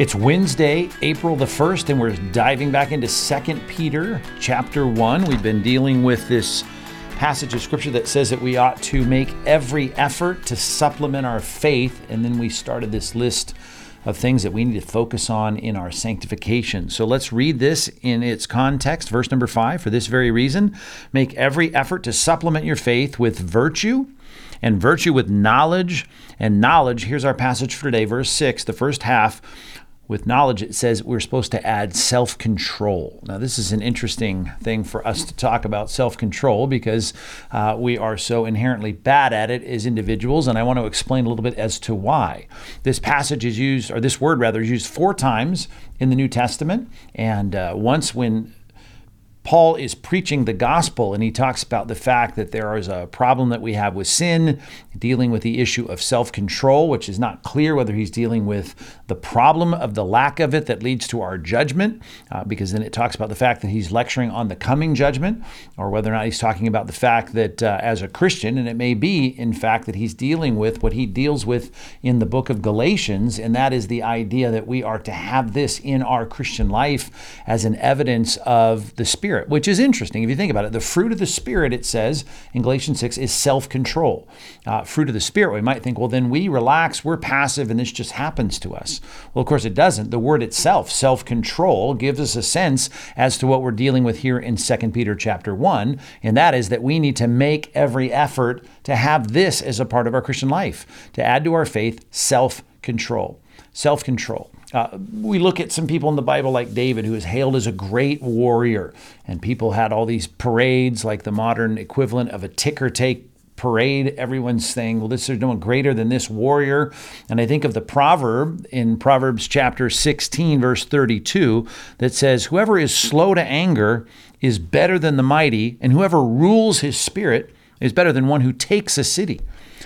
It's Wednesday, April the 1st, and we're diving back into 2 Peter chapter 1. We've been dealing with this passage of scripture that says that we ought to make every effort to supplement our faith, and then we started this list of things that we need to focus on in our sanctification. So let's read this in its context. Verse number 5 For this very reason, make every effort to supplement your faith with virtue and virtue with knowledge, and knowledge. Here's our passage for today, verse 6, the first half with knowledge, it says we're supposed to add self control. Now, this is an interesting thing for us to talk about self control because uh, we are so inherently bad at it as individuals, and I want to explain a little bit as to why. This passage is used, or this word rather, is used four times in the New Testament, and uh, once when Paul is preaching the gospel and he talks about the fact that there is a problem that we have with sin, dealing with the issue of self control, which is not clear whether he's dealing with the problem of the lack of it that leads to our judgment, uh, because then it talks about the fact that he's lecturing on the coming judgment, or whether or not he's talking about the fact that uh, as a Christian, and it may be, in fact, that he's dealing with what he deals with in the book of Galatians, and that is the idea that we are to have this in our Christian life as an evidence of the Spirit Spirit, which is interesting if you think about it. The fruit of the Spirit, it says in Galatians 6, is self control. Uh, fruit of the Spirit, we might think, well, then we relax, we're passive, and this just happens to us. Well, of course, it doesn't. The word itself, self control, gives us a sense as to what we're dealing with here in 2 Peter chapter 1, and that is that we need to make every effort to have this as a part of our Christian life, to add to our faith self control. Self control. Uh, we look at some people in the Bible like David, who is hailed as a great warrior, and people had all these parades, like the modern equivalent of a ticker tape parade. Everyone's saying, well, this is no one greater than this warrior. And I think of the proverb in Proverbs chapter 16, verse 32, that says, Whoever is slow to anger is better than the mighty, and whoever rules his spirit is better than one who takes a city.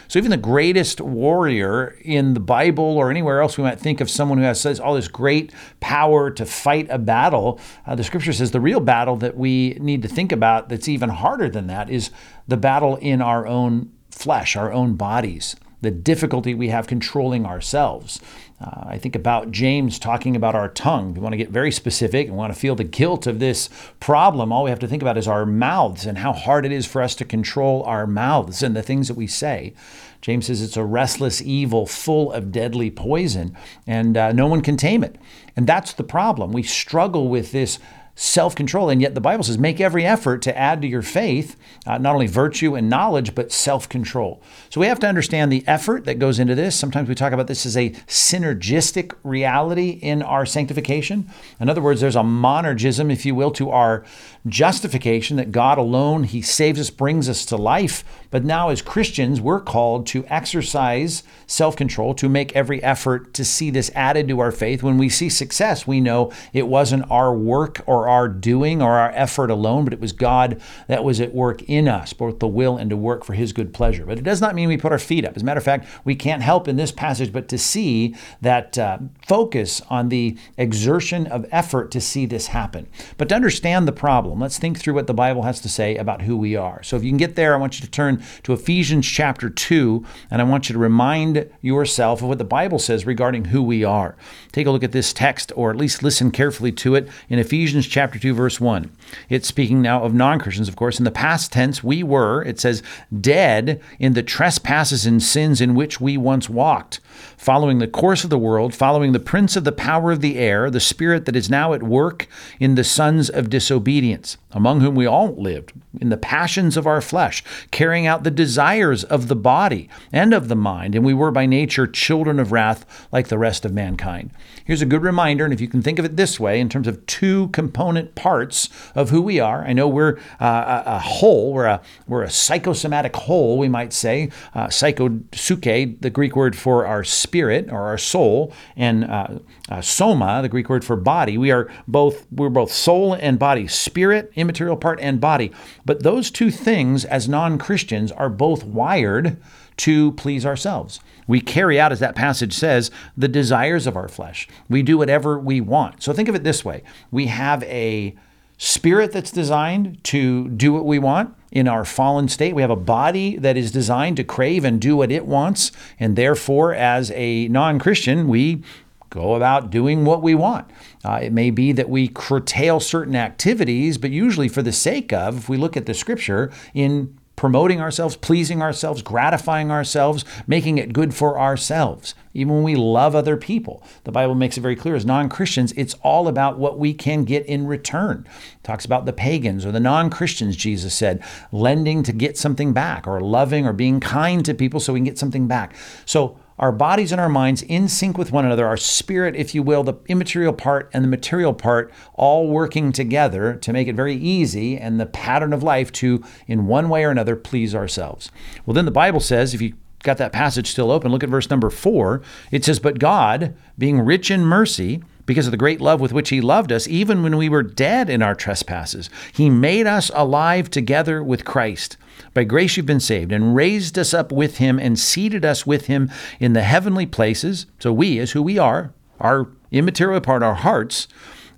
So even the greatest warrior in the Bible or anywhere else we might think of someone who has all this great power to fight a battle, uh, the scripture says the real battle that we need to think about that's even harder than that is the battle in our own flesh, our own bodies the difficulty we have controlling ourselves. Uh, I think about James talking about our tongue. We want to get very specific and want to feel the guilt of this problem. All we have to think about is our mouths and how hard it is for us to control our mouths and the things that we say. James says it's a restless evil full of deadly poison, and uh, no one can tame it. And that's the problem. We struggle with this self control. And yet the Bible says, make every effort to add to your faith uh, not only virtue and knowledge, but self control. So we have to understand the effort that goes into this. Sometimes we talk about this as a synergistic reality in our sanctification. In other words, there's a monergism, if you will, to our justification that God alone, He saves us, brings us to life. But now, as Christians, we're called to exercise self control, to make every effort to see this added to our faith. When we see success, we know it wasn't our work or our doing or our effort alone, but it was God that was at work in us, both the will and to work for His good pleasure. But it does not mean we put our feet up. As a matter of fact, we can't help in this passage but to see that uh, focus on the exertion of effort to see this happen. But to understand the problem. Let's think through what the Bible has to say about who we are. So if you can get there, I want you to turn to Ephesians chapter 2, and I want you to remind yourself of what the Bible says regarding who we are. Take a look at this text, or at least listen carefully to it in Ephesians chapter 2, verse 1. It's speaking now of non Christians, of course. In the past tense, we were, it says, dead in the trespasses and sins in which we once walked following the course of the world, following the prince of the power of the air, the spirit that is now at work in the sons of disobedience, among whom we all lived in the passions of our flesh, carrying out the desires of the body and of the mind, and we were by nature children of wrath like the rest of mankind. Here's a good reminder, and if you can think of it this way, in terms of two component parts of who we are, I know we're uh, a, whole, we're a, we're a psychosomatic whole, we might say, uh, psychosuke, the Greek word for our spirit or our soul, and uh, uh, soma, the Greek word for body. We are both we're both soul and body, spirit, immaterial part, and body. But those two things, as non-Christians, are both wired to please ourselves. We carry out, as that passage says, the desires of our flesh. We do whatever we want. So think of it this way: we have a spirit that's designed to do what we want in our fallen state. We have a body that is designed to crave and do what it wants. And therefore, as a non Christian, we go about doing what we want. Uh, it may be that we curtail certain activities, but usually for the sake of, if we look at the scripture, in promoting ourselves, pleasing ourselves, gratifying ourselves, making it good for ourselves, even when we love other people. The Bible makes it very clear as non Christians, it's all about what we can get in return. It talks about the pagans or the non Christians, Jesus said, lending to get something back, or loving or being kind to people so we can get something back. So, our bodies and our minds in sync with one another, our spirit, if you will, the immaterial part and the material part, all working together to make it very easy and the pattern of life to, in one way or another, please ourselves. Well, then the Bible says, if you got that passage still open, look at verse number four. It says, But God, being rich in mercy, because of the great love with which he loved us, even when we were dead in our trespasses, he made us alive together with Christ. By grace you've been saved, and raised us up with him, and seated us with him in the heavenly places. So we, as who we are, our immaterial part, our hearts,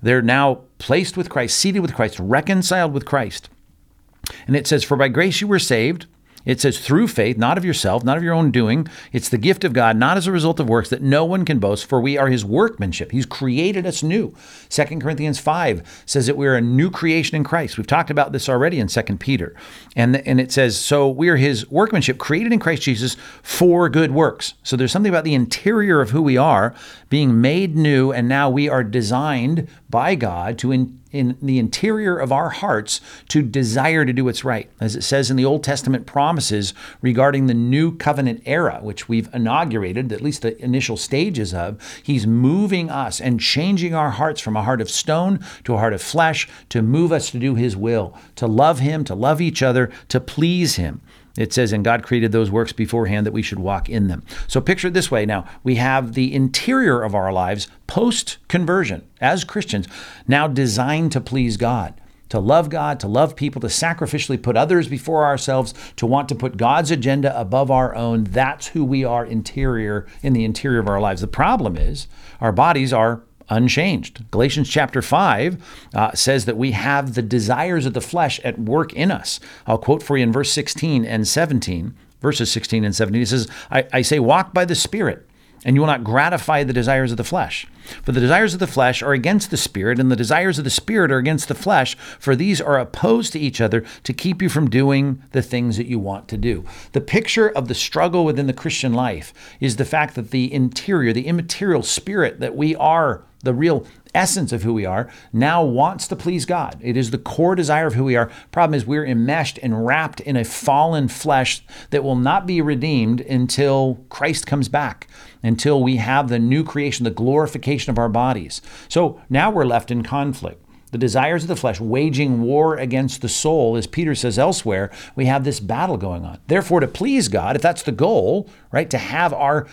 they're now placed with Christ, seated with Christ, reconciled with Christ. And it says, For by grace you were saved it says, through faith, not of yourself, not of your own doing. It's the gift of God, not as a result of works, that no one can boast, for we are his workmanship. He's created us new. 2 Corinthians 5 says that we're a new creation in Christ. We've talked about this already in 2 Peter. And, and it says, so we are his workmanship, created in Christ Jesus for good works. So there's something about the interior of who we are being made new, and now we are designed by God to in, in the interior of our hearts to desire to do what's right. As it says in the Old Testament promises regarding the new covenant era, which we've inaugurated, at least the initial stages of, He's moving us and changing our hearts from a heart of stone to a heart of flesh to move us to do His will, to love Him, to love each other, to please Him. It says, and God created those works beforehand that we should walk in them. So picture it this way now we have the interior of our lives post conversion as Christians now designed to please God. To love God, to love people, to sacrificially put others before ourselves, to want to put God's agenda above our own. That's who we are interior in the interior of our lives. The problem is our bodies are unchanged. Galatians chapter 5 uh, says that we have the desires of the flesh at work in us. I'll quote for you in verse 16 and 17, verses 16 and 17. He says, I, I say, walk by the Spirit and you will not gratify the desires of the flesh. For the desires of the flesh are against the Spirit, and the desires of the Spirit are against the flesh, for these are opposed to each other to keep you from doing the things that you want to do. The picture of the struggle within the Christian life is the fact that the interior, the immaterial spirit that we are the real essence of who we are, now wants to please God. It is the core desire of who we are. Problem is, we're enmeshed and wrapped in a fallen flesh that will not be redeemed until Christ comes back, until we have the new creation, the glorification of our bodies. So now we're left in conflict. The desires of the flesh waging war against the soul, as Peter says elsewhere, we have this battle going on. Therefore, to please God, if that's the goal, right, to have our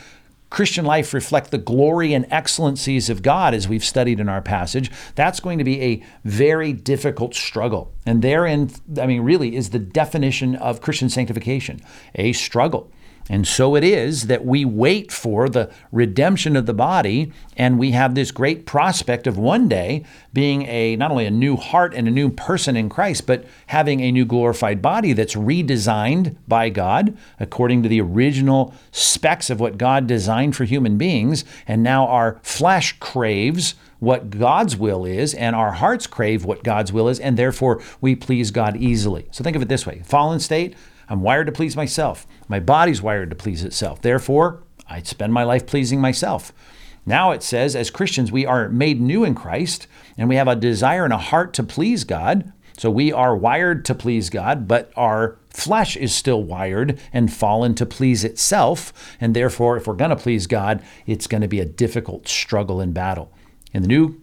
Christian life reflect the glory and excellencies of God, as we've studied in our passage, that's going to be a very difficult struggle. And therein, I mean, really is the definition of Christian sanctification a struggle. And so it is that we wait for the redemption of the body, and we have this great prospect of one day being a not only a new heart and a new person in Christ, but having a new glorified body that's redesigned by God according to the original specs of what God designed for human beings. And now our flesh craves what God's will is, and our hearts crave what God's will is, and therefore we please God easily. So think of it this way fallen state, I'm wired to please myself. My body's wired to please itself. Therefore, I spend my life pleasing myself. Now it says, as Christians, we are made new in Christ and we have a desire and a heart to please God. So we are wired to please God, but our flesh is still wired and fallen to please itself. And therefore, if we're going to please God, it's going to be a difficult struggle and battle. In the new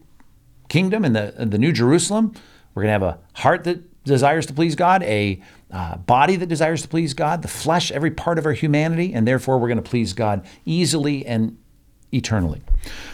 kingdom, in the, in the new Jerusalem, we're going to have a heart that desires to please God, a uh, body that desires to please God, the flesh, every part of our humanity, and therefore we're going to please God easily and eternally.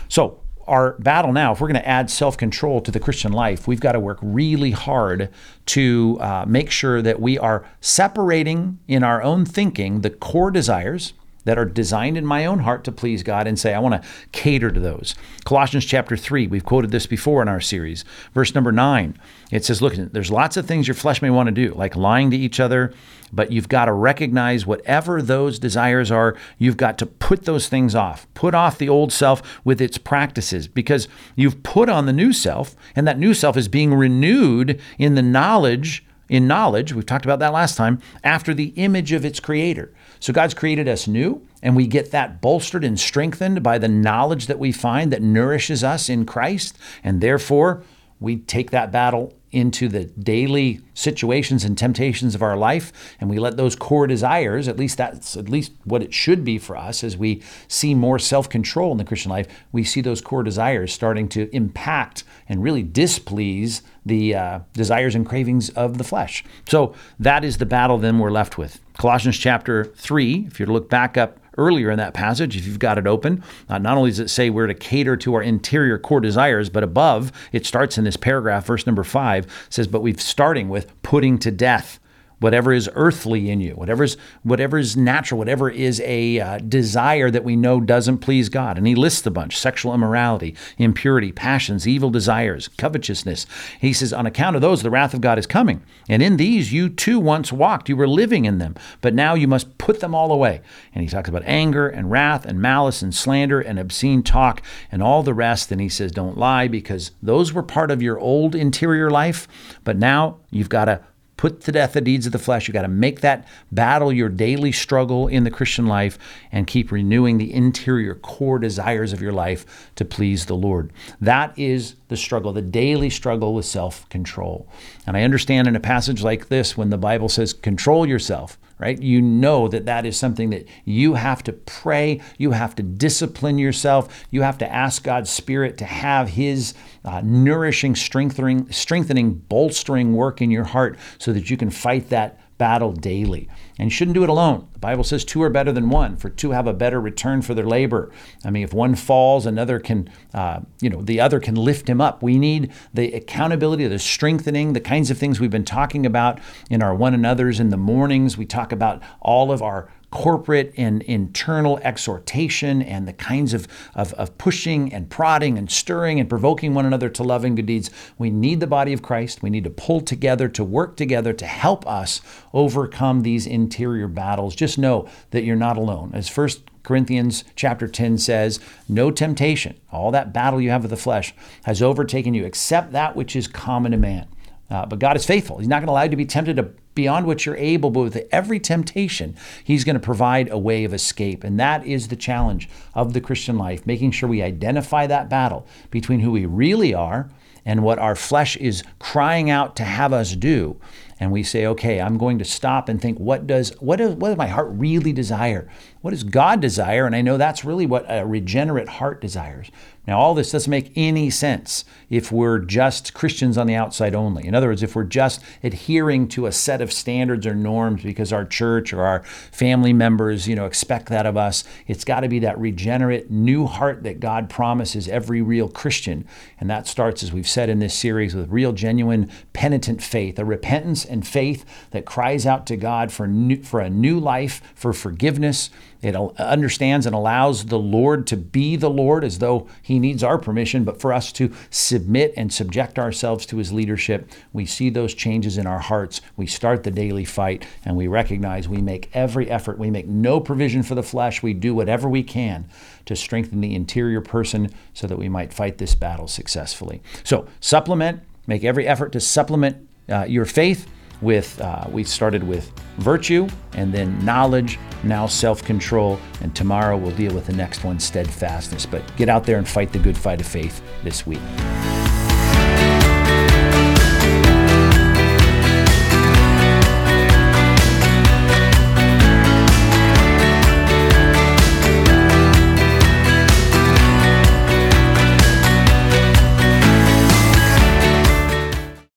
So, our battle now, if we're going to add self control to the Christian life, we've got to work really hard to uh, make sure that we are separating in our own thinking the core desires that are designed in my own heart to please God and say, I want to cater to those. Colossians chapter 3, we've quoted this before in our series. Verse number 9, it says, Look, there's lots of things your flesh may want to do, like lying to each other, but you've got to recognize whatever those desires are, you've got to put those things off. Put off the old self with its practices because you've put on the new self, and that new self is being renewed in the knowledge. In knowledge, we've talked about that last time, after the image of its creator. So God's created us new, and we get that bolstered and strengthened by the knowledge that we find that nourishes us in Christ. And therefore, we take that battle into the daily situations and temptations of our life and we let those core desires at least that's at least what it should be for us as we see more self-control in the christian life we see those core desires starting to impact and really displease the uh, desires and cravings of the flesh so that is the battle then we're left with colossians chapter 3 if you're to look back up earlier in that passage, if you've got it open. Uh, not only does it say we're to cater to our interior core desires, but above, it starts in this paragraph, verse number five, says, But we've starting with putting to death whatever is earthly in you, whatever is whatever is natural, whatever is a uh, desire that we know doesn't please God. And he lists a bunch: sexual immorality, impurity, passions, evil desires, covetousness. He says, on account of those, the wrath of God is coming. And in these you too once walked; you were living in them, but now you must put them all away. And he talks about anger and wrath and malice and slander and obscene talk and all the rest. And he says, don't lie because those were part of your old interior life, but now you've got to put to death the deeds of the flesh. You've got to make that battle your daily struggle in the Christian life and keep renewing the interior core desires of your life to please the Lord. That is the struggle, the daily struggle with self control. And I understand in a passage like this, when the Bible says, control yourself, right? You know that that is something that you have to pray, you have to discipline yourself, you have to ask God's Spirit to have His uh, nourishing, strengthening, strengthening, bolstering work in your heart so that you can fight that battle daily. And you shouldn't do it alone. The Bible says two are better than one, for two have a better return for their labor. I mean, if one falls, another can, uh, you know, the other can lift him up. We need the accountability, the strengthening, the kinds of things we've been talking about in our one another's in the mornings. We talk about all of our corporate and internal exhortation and the kinds of, of, of, pushing and prodding and stirring and provoking one another to love and good deeds. We need the body of Christ. We need to pull together, to work together to help us overcome these interior battles. Just know that you're not alone. As First Corinthians chapter 10 says, No temptation, all that battle you have with the flesh, has overtaken you except that which is common to man. Uh, but God is faithful. He's not going to allow you to be tempted to beyond what you're able, but with every temptation, He's going to provide a way of escape. And that is the challenge of the Christian life, making sure we identify that battle between who we really are and what our flesh is crying out to have us do and we say, okay, I'm going to stop and think, what does what does what does my heart really desire? What does God desire? And I know that's really what a regenerate heart desires. Now, all this doesn't make any sense if we're just Christians on the outside only. In other words, if we're just adhering to a set of standards or norms because our church or our family members, you know, expect that of us, it's got to be that regenerate new heart that God promises every real Christian. And that starts, as we've said in this series, with real, genuine, penitent faith, a repentance and faith that cries out to God for, new, for a new life, for forgiveness. It understands and allows the Lord to be the Lord as though He needs our permission, but for us to submit and subject ourselves to His leadership. We see those changes in our hearts. We start the daily fight and we recognize we make every effort. We make no provision for the flesh. We do whatever we can to strengthen the interior person so that we might fight this battle successfully. So, supplement, make every effort to supplement uh, your faith with uh, we started with virtue and then knowledge now self-control and tomorrow we'll deal with the next one steadfastness. But get out there and fight the good fight of faith this week